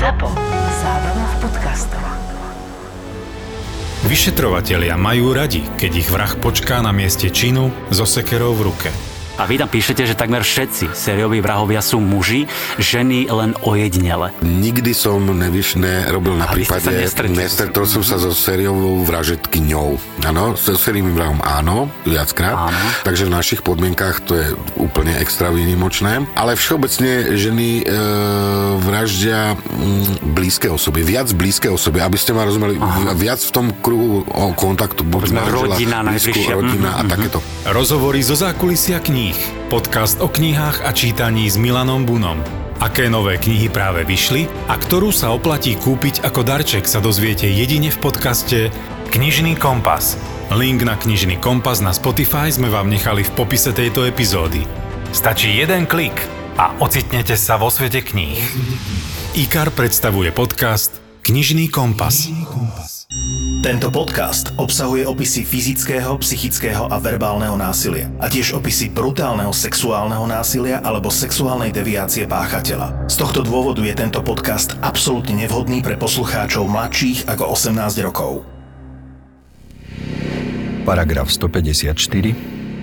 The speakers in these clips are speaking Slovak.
ZAPO. Zábrná v podcastov. Vyšetrovatelia majú radi, keď ich vrah počká na mieste činu so sekerou v ruke. A vy tam píšete, že takmer všetci sérioví vrahovia sú muži, ženy len ojedinele. Nikdy som nevyš, nerobil na A vy ste prípade, nestretol som sa so sériovou vražetkyňou. Áno, so sériovým vrahom áno, viackrát. Áno. Takže v našich podmienkách to je úplne extra výnimočné. Ale všeobecne ženy e, vraždia mm, blízke osoby, viac blízke osoby, aby ste ma rozumeli, Aha. viac v tom kruhu o kontaktu. buď rodina blízku, rodina Mhm, a mhm. takéto. Rozhovory zo zákulisia kníh. Podcast o knihách a čítaní s Milanom Bunom. Aké nové knihy práve vyšli a ktorú sa oplatí kúpiť ako darček sa dozviete jedine v podcaste Knižný kompas. Link na Knižný kompas na Spotify sme vám nechali v popise tejto epizódy. Stačí jeden klik a ocitnete sa vo svete kníh. IKAR predstavuje podcast Knižný kompas. Tento podcast obsahuje opisy fyzického, psychického a verbálneho násilia a tiež opisy brutálneho sexuálneho násilia alebo sexuálnej deviácie páchateľa. Z tohto dôvodu je tento podcast absolútne nevhodný pre poslucháčov mladších ako 18 rokov. Paragraf 154.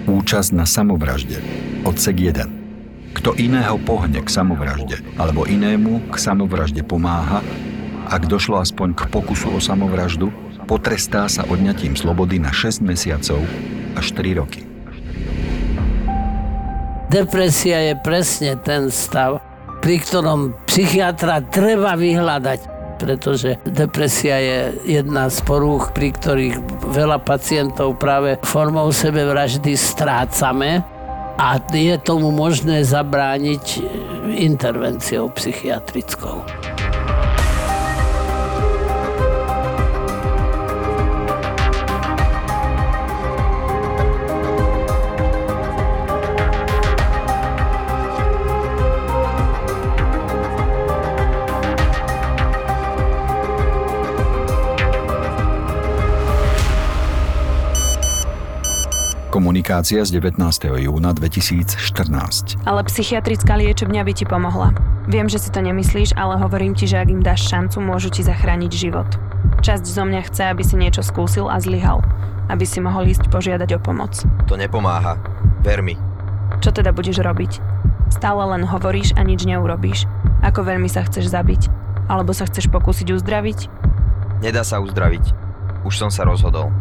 Účasť na samovražde. Odsek 1. Kto iného pohne k samovražde alebo inému k samovražde pomáha, ak došlo aspoň k pokusu o samovraždu, potrestá sa odňatím slobody na 6 mesiacov až 3 roky. Depresia je presne ten stav, pri ktorom psychiatra treba vyhľadať, pretože depresia je jedna z porúch, pri ktorých veľa pacientov práve formou sebevraždy strácame a je tomu možné zabrániť intervenciou psychiatrickou. Komunikácia z 19. júna 2014. Ale psychiatrická liečebňa by ti pomohla. Viem, že si to nemyslíš, ale hovorím ti, že ak im dáš šancu, môžu ti zachrániť život. Časť zo mňa chce, aby si niečo skúsil a zlyhal. Aby si mohol ísť požiadať o pomoc. To nepomáha. Ver mi. Čo teda budeš robiť? Stále len hovoríš a nič neurobíš. Ako veľmi sa chceš zabiť? Alebo sa chceš pokúsiť uzdraviť? Nedá sa uzdraviť. Už som sa rozhodol.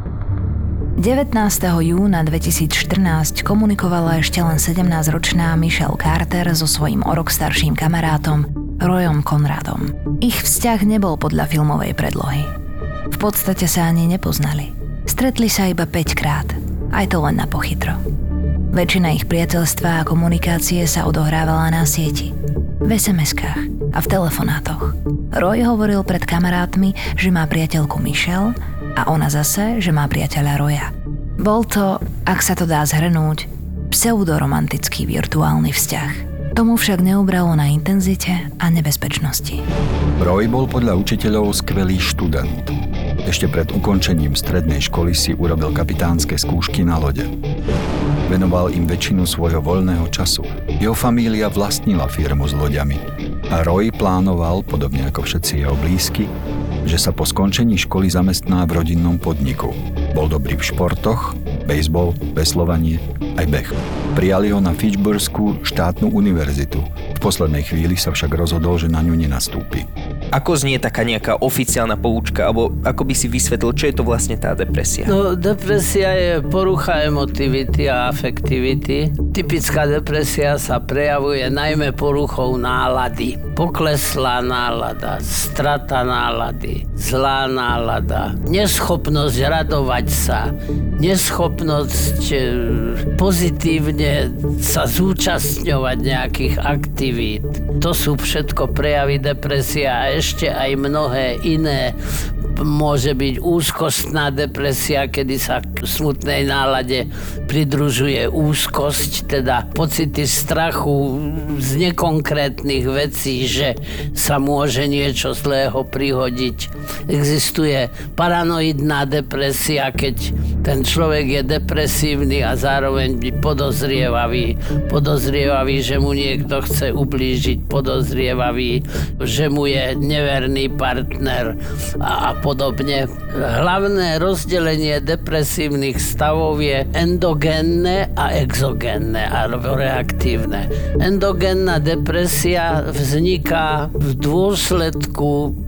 19. júna 2014 komunikovala ešte len 17-ročná Michelle Carter so svojím o rok starším kamarátom Royom Conradom. Ich vzťah nebol podľa filmovej predlohy. V podstate sa ani nepoznali. Stretli sa iba 5 krát, aj to len na pochytro. Väčšina ich priateľstva a komunikácie sa odohrávala na sieti, v SMS-kách a v telefonátoch. Roy hovoril pred kamarátmi, že má priateľku Michelle a ona zase, že má priateľa Roya. Bol to, ak sa to dá zhrnúť, pseudoromantický virtuálny vzťah. Tomu však neubralo na intenzite a nebezpečnosti. Roy bol podľa učiteľov skvelý študent. Ešte pred ukončením strednej školy si urobil kapitánske skúšky na lode. Venoval im väčšinu svojho voľného času. Jeho família vlastnila firmu s loďami a Roy plánoval, podobne ako všetci jeho blízky, že sa po skončení školy zamestná v rodinnom podniku. Bol dobrý v športoch, bejsbol, veslovanie, aj beh. Prijali ho na Fitchburgskú štátnu univerzitu. V poslednej chvíli sa však rozhodol, že na ňu nenastúpi. Ako znie taká nejaká oficiálna poučka, alebo ako by si vysvetlil, čo je to vlastne tá depresia? No, depresia je porucha emotivity a afektivity. Typická depresia sa prejavuje najmä poruchou nálady. Pokleslá nálada, strata nálady, zlá nálada, neschopnosť radovať sa, neschopnosť e, pozitívne sa zúčastňovať nejakých aktivít. To sú všetko prejavy depresia a ešte aj mnohé iné môže byť úzkostná depresia, kedy sa k smutnej nálade pridružuje úzkosť, teda pocity strachu z nekonkrétnych vecí, že sa môže niečo zlého prihodiť. Existuje paranoidná depresia, keď ten človek je depresívny a zároveň podozrievavý. Podozrievavý, že mu niekto chce ublížiť, podozrievavý, že mu je neverný partner a, a podobne. Hlavné rozdelenie depresívnych stavov je endogénne a exogénne alebo reaktívne. Endogénna depresia vzniká v dôsledku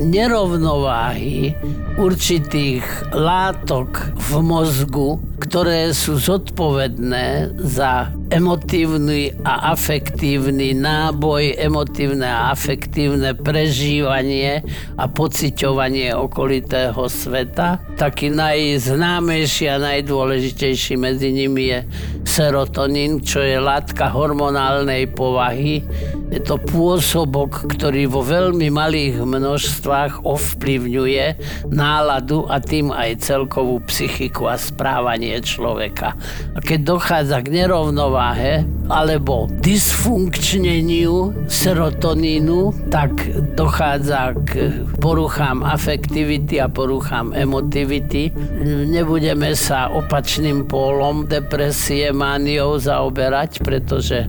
nerovnováhy určitých látok v mozgu, ktoré sú zodpovedné za emotívny a afektívny náboj, emotívne a afektívne prežívanie a pociťovanie okolitého sveta. Taký najznámejší a najdôležitejší medzi nimi je serotonín, čo je látka hormonálnej povahy. Je to pôsobok, ktorý vo veľmi malých množstvách ovplyvňuje náladu a tým aj celkovú psychiku a správanie človeka. A keď dochádza k nerovnováhe alebo dysfunkčneniu serotonínu, tak dochádza k poruchám afektivity a poruchám emotivity. Nebudeme sa opačným pólom depresie, mániou zaoberať, pretože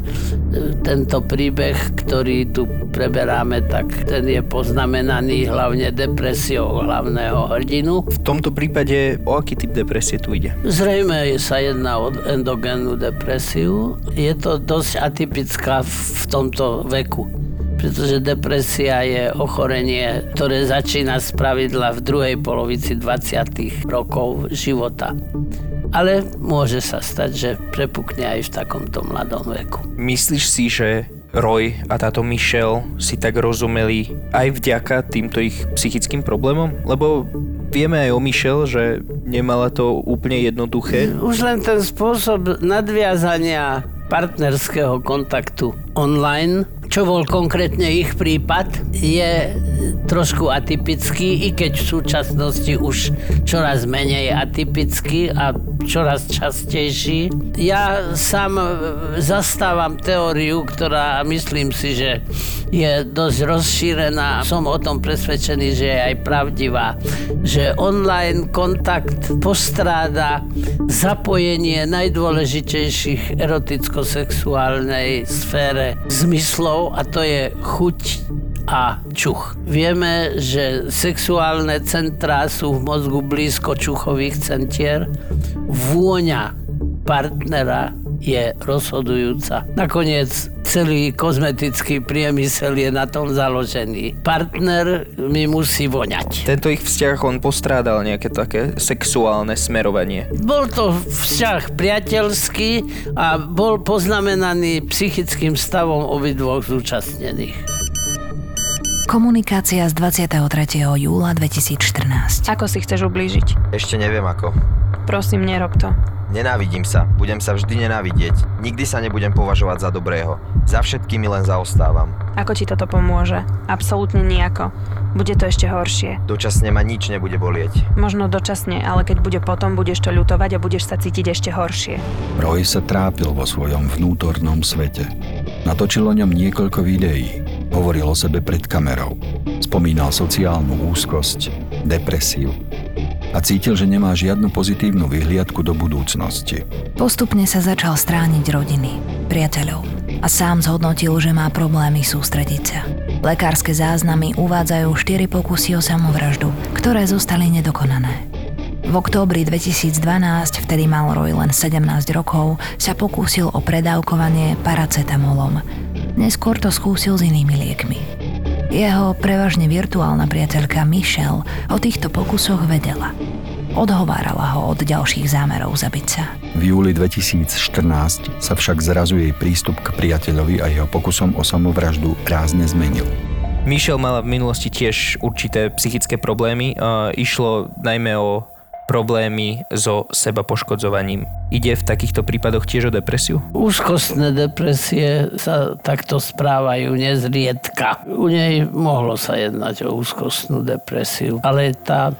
tento príbeh, ktorý tu preberáme, tak ten je poznamenaný hlavne depresiou hlavného hrdinu. V tomto prípade o aký typ depresie tu ide? Zrejme sa jedná o endogénnu depresiu. Je to dosť atypická v tomto veku pretože depresia je ochorenie, ktoré začína z pravidla v druhej polovici 20. rokov života ale môže sa stať, že prepukne aj v takomto mladom veku. Myslíš si, že Roy a táto Michelle si tak rozumeli aj vďaka týmto ich psychickým problémom? Lebo vieme aj o Michelle, že nemala to úplne jednoduché. Už len ten spôsob nadviazania partnerského kontaktu online čo bol konkrétne ich prípad, je trošku atypický, i keď v súčasnosti už čoraz menej atypický a čoraz častejší. Ja sám zastávam teóriu, ktorá myslím si, že je dosť rozšírená. Som o tom presvedčený, že je aj pravdivá. Že online kontakt postráda zapojenie najdôležitejších eroticko-sexuálnej sfére zmyslov a to je chuť a čuch. Vieme, že sexuálne centrá sú v mozgu blízko čuchových centier. Vôňa partnera je rozhodujúca. Nakoniec celý kozmetický priemysel je na tom založený. Partner mi musí voňať. Tento ich vzťah, on postrádal nejaké také sexuálne smerovanie. Bol to vzťah priateľský a bol poznamenaný psychickým stavom obidvoch zúčastnených. Komunikácia z 23. júla 2014. Ako si chceš ublížiť? Ešte neviem ako. Prosím, nerob to. Nenávidím sa, budem sa vždy nenávidieť. Nikdy sa nebudem považovať za dobrého. Za všetkými len zaostávam. Ako ti toto pomôže? Absolútne nejako. Bude to ešte horšie. Dočasne ma nič nebude bolieť. Možno dočasne, ale keď bude potom, budeš to ľutovať a budeš sa cítiť ešte horšie. Roy sa trápil vo svojom vnútornom svete. Natočil o ňom niekoľko videí. Hovoril o sebe pred kamerou. Spomínal sociálnu úzkosť, depresiu, a cítil, že nemá žiadnu pozitívnu vyhliadku do budúcnosti. Postupne sa začal strániť rodiny, priateľov a sám zhodnotil, že má problémy sústrediť sa. Lekárske záznamy uvádzajú 4 pokusy o samovraždu, ktoré zostali nedokonané. V októbri 2012, vtedy mal Roy len 17 rokov, sa pokúsil o predávkovanie paracetamolom. Neskôr to skúsil s inými liekmi. Jeho prevažne virtuálna priateľka Michelle o týchto pokusoch vedela. Odhovárala ho od ďalších zámerov zabiť sa. V júli 2014 sa však zrazu jej prístup k priateľovi a jeho pokusom o samovraždu rázne zmenil. Michelle mala v minulosti tiež určité psychické problémy. Išlo najmä o problémy so seba poškodzovaním. Ide v takýchto prípadoch tiež o depresiu? Úzkostné depresie sa takto správajú nezriedka. U nej mohlo sa jednať o úzkostnú depresiu, ale tá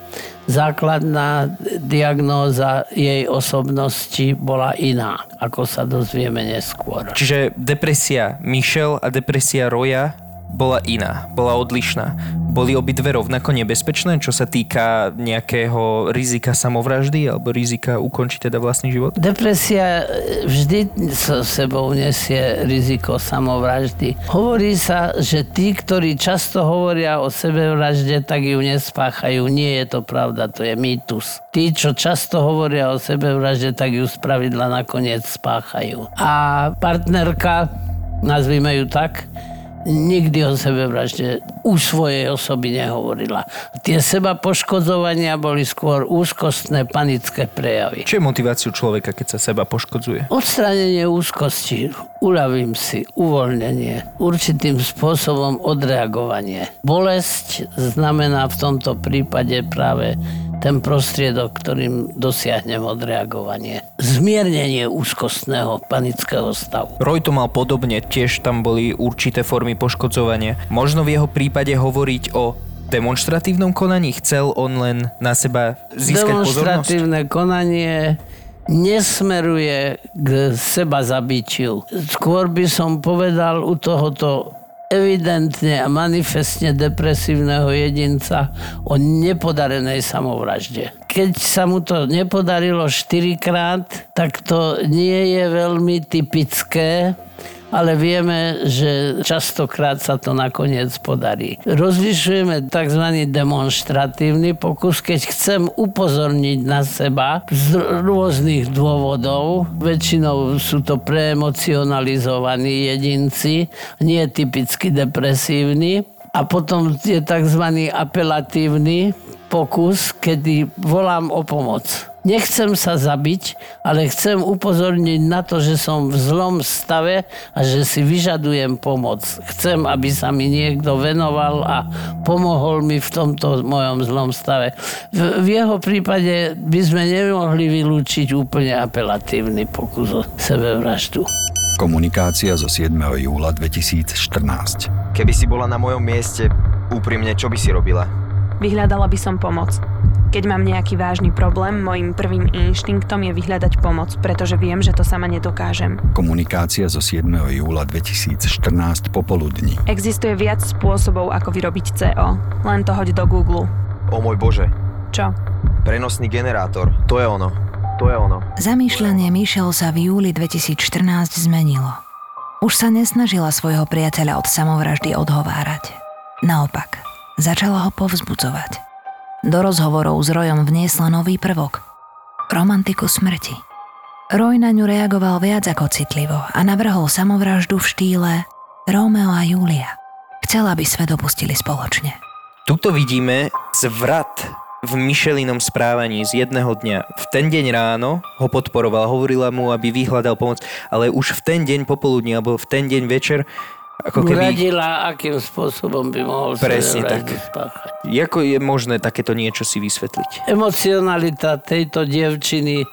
základná diagnóza jej osobnosti bola iná, ako sa dozvieme neskôr. Čiže depresia Michelle a depresia Roya bola iná, bola odlišná. Boli obidve rovnako nebezpečné, čo sa týka nejakého rizika samovraždy alebo rizika ukončiť teda vlastný život? Depresia e, vždy so sebou nesie riziko samovraždy. Hovorí sa, že tí, ktorí často hovoria o sebevražde, tak ju nespáchajú. Nie je to pravda, to je mýtus. Tí, čo často hovoria o sebevražde, tak ju spravidla nakoniec spáchajú. A partnerka, nazvime ju tak, nikdy o sebevražde u svojej osoby nehovorila. Tie seba poškodzovania boli skôr úzkostné, panické prejavy. Čo je motiváciu človeka, keď sa seba poškodzuje? Odstránenie úzkosti, uľavím si, uvoľnenie, určitým spôsobom odreagovanie. Bolesť znamená v tomto prípade práve ten prostriedok, ktorým dosiahnem odreagovanie. Zmiernenie úzkostného panického stavu. Roy to mal podobne, tiež tam boli určité formy poškodzovania. Možno v jeho prípade hovoriť o demonstratívnom konaní? Chcel on len na seba získať Demonstratívne pozornosť? konanie nesmeruje k seba zabičiu. Skôr by som povedal u tohoto evidentne a manifestne depresívneho jedinca o nepodarenej samovražde. Keď sa mu to nepodarilo štyrikrát, tak to nie je veľmi typické ale vieme, že častokrát sa to nakoniec podarí. Rozlišujeme tzv. demonstratívny pokus, keď chcem upozorniť na seba z rôznych dôvodov. Väčšinou sú to preemocionalizovaní jedinci, nie typicky depresívni. A potom je tzv. apelatívny pokus, kedy volám o pomoc nechcem sa zabiť, ale chcem upozorniť na to, že som v zlom stave a že si vyžadujem pomoc. Chcem, aby sa mi niekto venoval a pomohol mi v tomto mojom zlom stave. V, v jeho prípade by sme nemohli vylúčiť úplne apelatívny pokus o sebevraždu. Komunikácia zo 7. júla 2014. Keby si bola na mojom mieste, úprimne, čo by si robila? Vyhľadala by som pomoc. Keď mám nejaký vážny problém, môjim prvým inštinktom je vyhľadať pomoc, pretože viem, že to sama nedokážem. Komunikácia zo 7. júla 2014 popoludní. Existuje viac spôsobov, ako vyrobiť CO. Len to hoď do Google. O môj bože. Čo? Prenosný generátor. To je ono. To je ono. Zamýšľanie Michelle sa v júli 2014 zmenilo. Už sa nesnažila svojho priateľa od samovraždy odhovárať. Naopak, začala ho povzbudzovať. Do rozhovorov s Rojom vniesla nový prvok. Romantiku smrti. Roy na ňu reagoval viac ako citlivo a navrhol samovraždu v štýle Romeo a Julia. Chcela, aby sve dopustili spoločne. Tuto vidíme zvrat v Michelinom správaní z jedného dňa. V ten deň ráno ho podporoval, hovorila mu, aby vyhľadal pomoc, ale už v ten deň popoludní alebo v ten deň večer ako keby... Radila, akým spôsobom by mohol Presne tak. spáchať. Ako je možné takéto niečo si vysvetliť? Emocionalita tejto dievčiny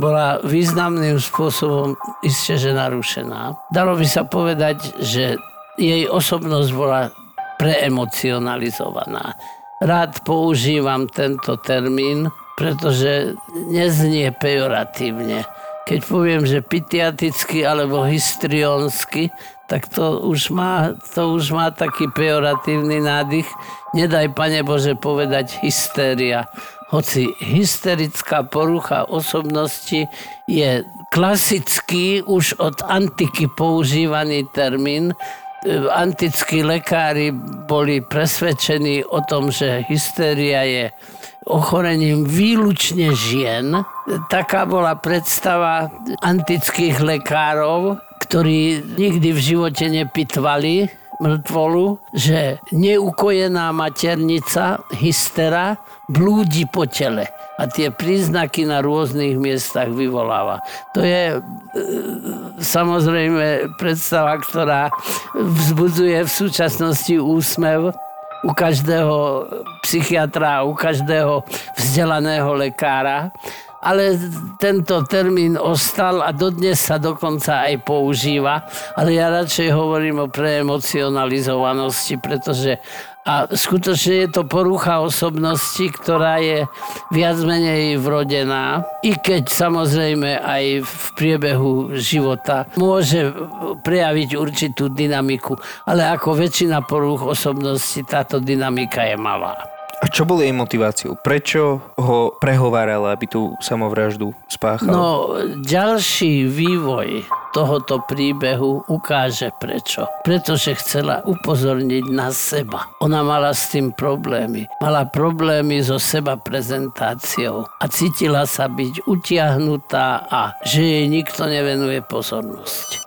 bola významným spôsobom isté, že narušená. Dalo by sa povedať, že jej osobnosť bola preemocionalizovaná. Rád používam tento termín, pretože neznie pejoratívne. Keď poviem, že pitiaticky alebo histrionsky, tak to už má, to už má taký pejoratívny nádych. Nedaj, Pane Bože, povedať hystéria. Hoci hysterická porucha osobnosti je klasický už od antiky používaný termín. Antickí lekári boli presvedčení o tom, že hystéria je ochorením výlučne žien. Taká bola predstava antických lekárov, ktorí nikdy v živote nepitvali mŕtvolu, že neukojená maternica, hystera, blúdi po tele a tie príznaky na rôznych miestach vyvoláva. To je e, samozrejme predstava, ktorá vzbudzuje v súčasnosti úsmev u každého psychiatra, u každého vzdelaného lekára ale tento termín ostal a dodnes sa dokonca aj používa, ale ja radšej hovorím o preemocionalizovanosti, pretože a skutočne je to porucha osobnosti, ktorá je viac menej vrodená, i keď samozrejme aj v priebehu života môže prejaviť určitú dynamiku, ale ako väčšina poruch osobnosti táto dynamika je malá. A čo bolo jej motiváciou? Prečo ho prehovárala, aby tú samovraždu spáchal? No, ďalší vývoj tohoto príbehu ukáže prečo. Pretože chcela upozorniť na seba. Ona mala s tým problémy. Mala problémy so seba prezentáciou a cítila sa byť utiahnutá a že jej nikto nevenuje pozornosť.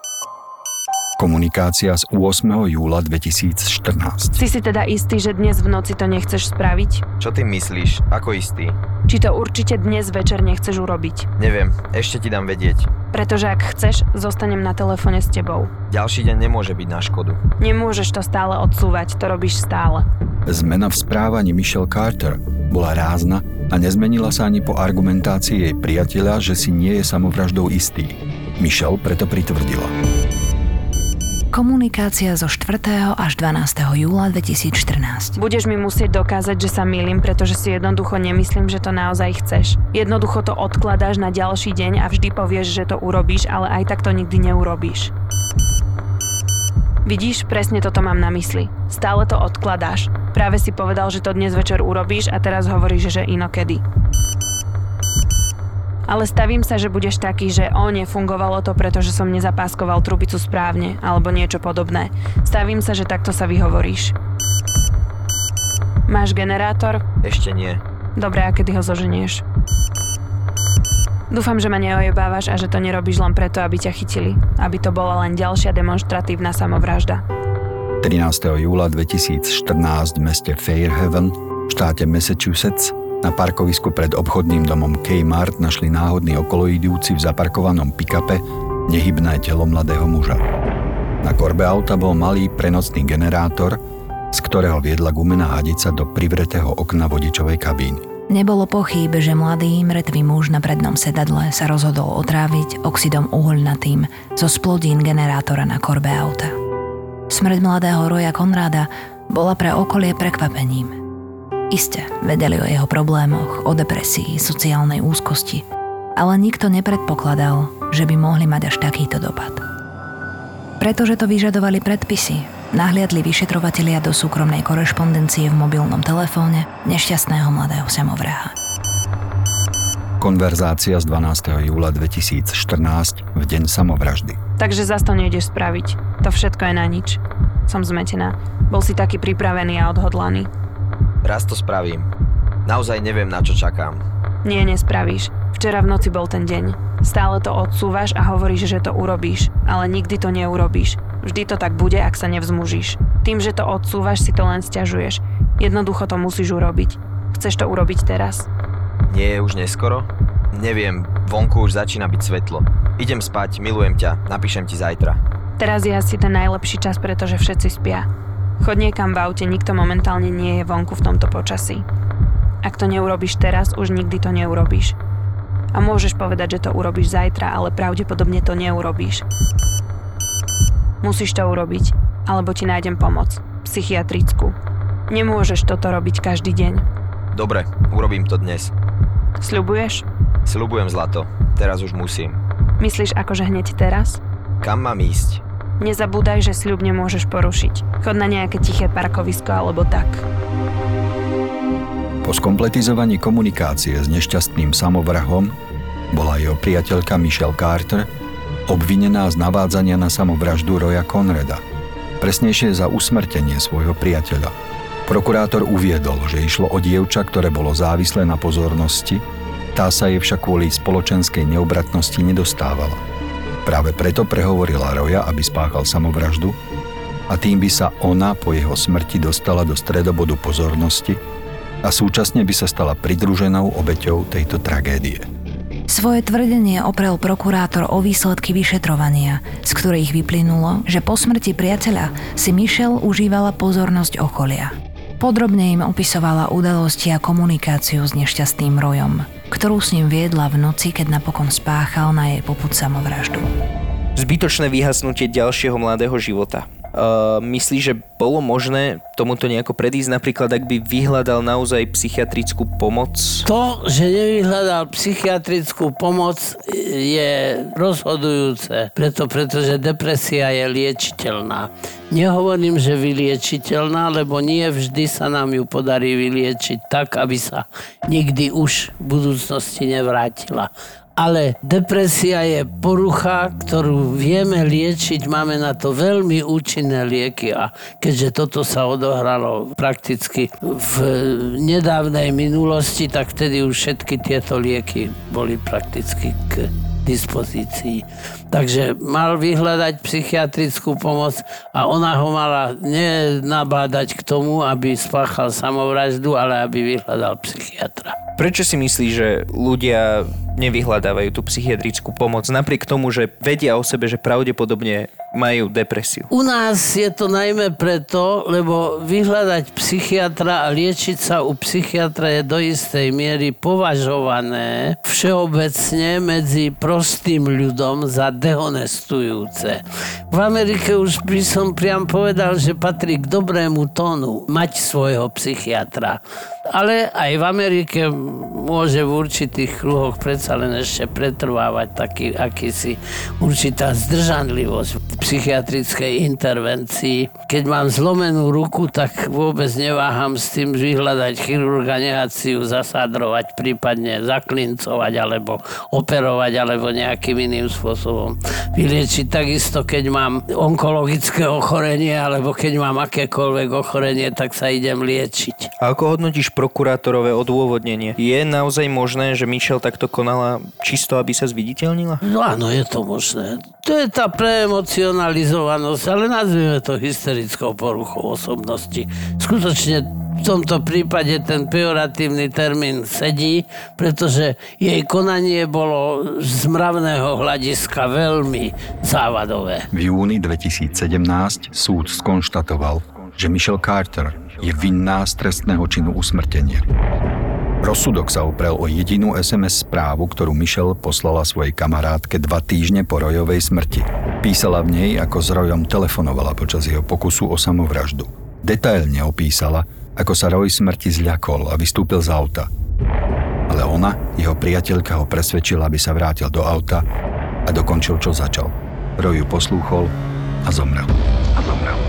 Komunikácia z 8. júla 2014. Si si teda istý, že dnes v noci to nechceš spraviť? Čo ty myslíš? Ako istý? Či to určite dnes večer nechceš urobiť? Neviem, ešte ti dám vedieť. Pretože ak chceš, zostanem na telefóne s tebou. Ďalší deň nemôže byť na škodu. Nemôžeš to stále odsúvať, to robíš stále. Zmena v správaní Michelle Carter bola rázna a nezmenila sa ani po argumentácii jej priateľa, že si nie je samovraždou istý. Michelle preto pritvrdila. Komunikácia zo 4. až 12. júla 2014. Budeš mi musieť dokázať, že sa milím, pretože si jednoducho nemyslím, že to naozaj chceš. Jednoducho to odkladáš na ďalší deň a vždy povieš, že to urobíš, ale aj tak to nikdy neurobíš. Vidíš, presne toto mám na mysli. Stále to odkladáš. Práve si povedal, že to dnes večer urobíš a teraz hovoríš, že inokedy ale stavím sa, že budeš taký, že o, nefungovalo to, pretože som nezapáskoval trubicu správne, alebo niečo podobné. Stavím sa, že takto sa vyhovoríš. Máš generátor? Ešte nie. Dobre, a kedy ho zoženieš? Dúfam, že ma neojebávaš a že to nerobíš len preto, aby ťa chytili. Aby to bola len ďalšia demonstratívna samovražda. 13. júla 2014 v meste Fairhaven, v štáte Massachusetts, na parkovisku pred obchodným domom Kmart našli náhodný okoloidúci v zaparkovanom pikape nehybné telo mladého muža. Na korbe auta bol malý prenocný generátor, z ktorého viedla gumená hadica do privretého okna vodičovej kabíny. Nebolo pochýb, že mladý mŕtvý muž na prednom sedadle sa rozhodol otráviť oxidom uhoľnatým zo splodín generátora na korbe auta. Smrť mladého Roja Konráda bola pre okolie prekvapením. Iste, vedeli o jeho problémoch, o depresii, sociálnej úzkosti, ale nikto nepredpokladal, že by mohli mať až takýto dopad. Pretože to vyžadovali predpisy, nahliadli vyšetrovatelia do súkromnej korešpondencie v mobilnom telefóne nešťastného mladého samovraha. Konverzácia z 12. júla 2014 v deň samovraždy. Takže zas to nejdeš spraviť. To všetko je na nič. Som zmetená. Bol si taký pripravený a odhodlaný. Raz to spravím. Naozaj neviem, na čo čakám. Nie, nespravíš. Včera v noci bol ten deň. Stále to odsúvaš a hovoríš, že to urobíš, ale nikdy to neurobíš. Vždy to tak bude, ak sa nevzmužíš. Tým, že to odsúvaš, si to len stiažuješ. Jednoducho to musíš urobiť. Chceš to urobiť teraz? Nie je už neskoro? Neviem, vonku už začína byť svetlo. Idem spať, milujem ťa, napíšem ti zajtra. Teraz je asi ten najlepší čas, pretože všetci spia. Chod niekam v aute, nikto momentálne nie je vonku v tomto počasí. Ak to neurobiš teraz, už nikdy to neurobíš. A môžeš povedať, že to urobíš zajtra, ale pravdepodobne to neurobíš. Musíš to urobiť, alebo ti nájdem pomoc. Psychiatrickú. Nemôžeš toto robiť každý deň. Dobre, urobím to dnes. Sľubuješ? Sľubujem zlato. Teraz už musím. Myslíš akože hneď teraz? Kam mám ísť? Nezabúdaj, že sľub nemôžeš porušiť. Chod na nejaké tiché parkovisko alebo tak. Po skompletizovaní komunikácie s nešťastným samovrahom bola jeho priateľka Michelle Carter obvinená z navádzania na samovraždu Roya Conrada, presnejšie za usmrtenie svojho priateľa. Prokurátor uviedol, že išlo o dievča, ktoré bolo závislé na pozornosti, tá sa jej však kvôli spoločenskej neobratnosti nedostávala. Práve preto prehovorila Roja, aby spáchal samovraždu a tým by sa ona po jeho smrti dostala do stredobodu pozornosti a súčasne by sa stala pridruženou obeťou tejto tragédie. Svoje tvrdenie oprel prokurátor o výsledky vyšetrovania, z ktorých vyplynulo, že po smrti priateľa si Michelle užívala pozornosť okolia. Podrobne im opisovala udalosti a komunikáciu s nešťastným rojom, ktorú s ním viedla v noci, keď napokon spáchal na jej poput samovraždu. Zbytočné vyhasnutie ďalšieho mladého života. Uh, myslíš, že bolo možné tomuto nejako predísť, napríklad ak by vyhľadal naozaj psychiatrickú pomoc? To, že nevyhľadal psychiatrickú pomoc je rozhodujúce, preto, pretože depresia je liečiteľná. Nehovorím, že vyliečiteľná, lebo nie vždy sa nám ju podarí vyliečiť tak, aby sa nikdy už v budúcnosti nevrátila ale depresia je porucha, ktorú vieme liečiť, máme na to veľmi účinné lieky a keďže toto sa odohralo prakticky v nedávnej minulosti, tak vtedy už všetky tieto lieky boli prakticky k dispozícii. Takže mal vyhľadať psychiatrickú pomoc a ona ho mala nenabádať k tomu, aby spáchal samovraždu, ale aby vyhľadal psychiatra. Prečo si myslíš, že ľudia nevyhľadávajú tú psychiatrickú pomoc, napriek tomu, že vedia o sebe, že pravdepodobne majú depresiu? U nás je to najmä preto, lebo vyhľadať psychiatra a liečiť sa u psychiatra je do istej miery považované všeobecne medzi prostým ľudom za dehonestujúce. V Amerike už by som priam povedal, že patrí k dobrému tónu mať svojho psychiatra. Ale aj v Amerike môže v určitých kruhoch predsa len ešte pretrvávať taký akýsi určitá zdržanlivosť v psychiatrickej intervencii. Keď mám zlomenú ruku, tak vôbec neváham s tým vyhľadať chirurga, nehať si ju zasádrovať, prípadne zaklincovať alebo operovať alebo nejakým iným spôsobom vyliečiť. Takisto, keď mám onkologické ochorenie alebo keď mám akékoľvek ochorenie, tak sa idem liečiť. A ako hodnotíš prokurátorové odôvodnenie? Je naozaj možné, že Michelle takto konala čisto, aby sa zviditeľnila? No áno, je to možné. To je tá preemocionalizovanosť, ale nazvime to hysterickou poruchou osobnosti. Skutočne v tomto prípade ten pejoratívny termín sedí, pretože jej konanie bolo z mravného hľadiska veľmi závadové. V júni 2017 súd skonštatoval, že Michelle Carter je vinná z trestného činu usmrtenia. Rozsudok sa oprel o jedinú SMS správu, ktorú Michelle poslala svojej kamarátke dva týždne po Rojovej smrti. Písala v nej, ako s Rojom telefonovala počas jeho pokusu o samovraždu. Detailne opísala, ako sa Roy smrti zľakol a vystúpil z auta. Ale ona, jeho priateľka, ho presvedčila, aby sa vrátil do auta a dokončil, čo začal. Roy ju poslúchol a zomrel. A zomrel.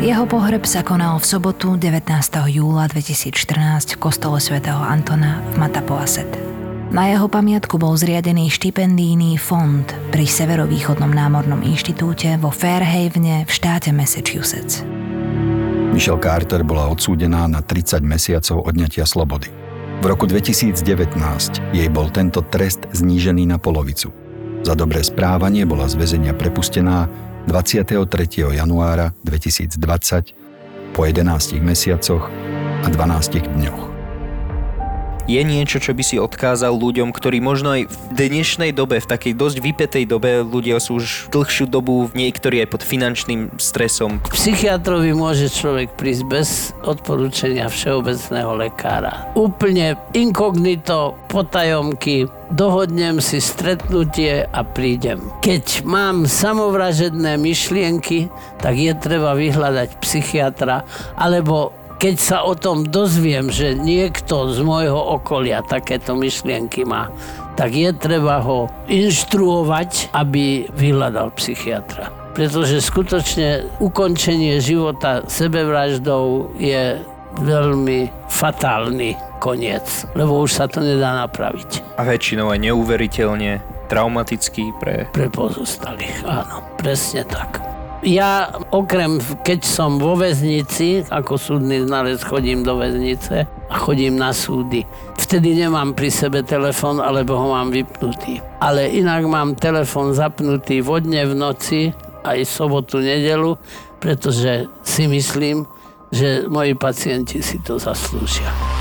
Jeho pohreb sa konal v sobotu 19. júla 2014 v kostole svätého Antona v Matapoaset. Na jeho pamiatku bol zriadený štipendijný fond pri Severovýchodnom námornom inštitúte vo Fairhavene v štáte Massachusetts. Michelle Carter bola odsúdená na 30 mesiacov odňatia slobody. V roku 2019 jej bol tento trest znížený na polovicu. Za dobré správanie bola z väzenia prepustená 23. januára 2020 po 11 mesiacoch a 12 dňoch je niečo, čo by si odkázal ľuďom, ktorí možno aj v dnešnej dobe, v takej dosť vypetej dobe, ľudia sú už dlhšiu dobu niektorí aj pod finančným stresom. K psychiatrovi môže človek prísť bez odporúčania všeobecného lekára. Úplne inkognito, potajomky, dohodnem si stretnutie a prídem. Keď mám samovražedné myšlienky, tak je treba vyhľadať psychiatra alebo keď sa o tom dozviem, že niekto z môjho okolia takéto myšlienky má, tak je treba ho inštruovať, aby vyhľadal psychiatra. Pretože skutočne ukončenie života sebevraždou je veľmi fatálny koniec, lebo už sa to nedá napraviť. A väčšinou aj neuveriteľne traumatický pre... Pre pozostalých, áno, presne tak. Ja okrem, keď som vo väznici, ako súdny znalec chodím do väznice a chodím na súdy. Vtedy nemám pri sebe telefon, alebo ho mám vypnutý. Ale inak mám telefon zapnutý vodne v noci, aj sobotu, nedelu, pretože si myslím, že moji pacienti si to zaslúžia.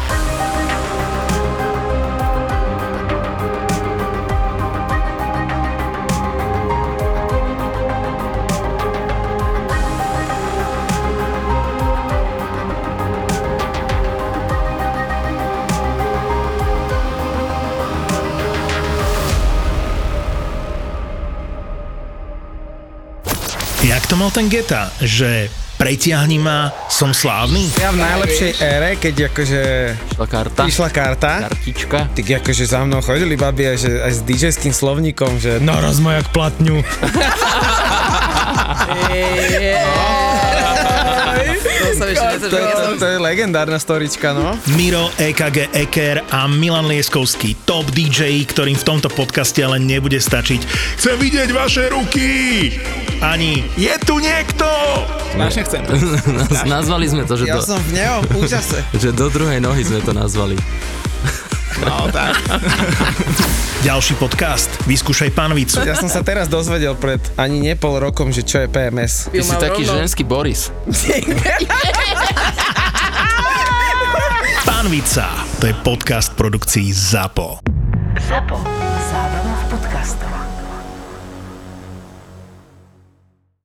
Spomínal ten Geta, že pretiahni ma, som slávny? Ja v najlepšej ére, keď akože Išla karta. išla karta, Kartička. tak akože za mnou chodili babi aj, že, aj s DJ-ským slovníkom, že naraz ma jak platňu. To je legendárna storička, no. Miro, EKG Eker a Milan Lieskovský, top DJ, ktorým v tomto podcaste ale nebude stačiť. Chcem vidieť vaše ruky! Ani je tu niekto! Strašne chcem. Naz- Nazvali sme to, že Ja do, som v neom, úžase. že do druhej nohy sme to nazvali. No tak. Ďalší podcast. Vyskúšaj panvicu. Ja som sa teraz dozvedel pred ani nie pol rokom, že čo je PMS. Ty si taký ženský Boris. Panvica. To je podcast produkcií ZAPO. ZAPO. Zábrná v podcastovách.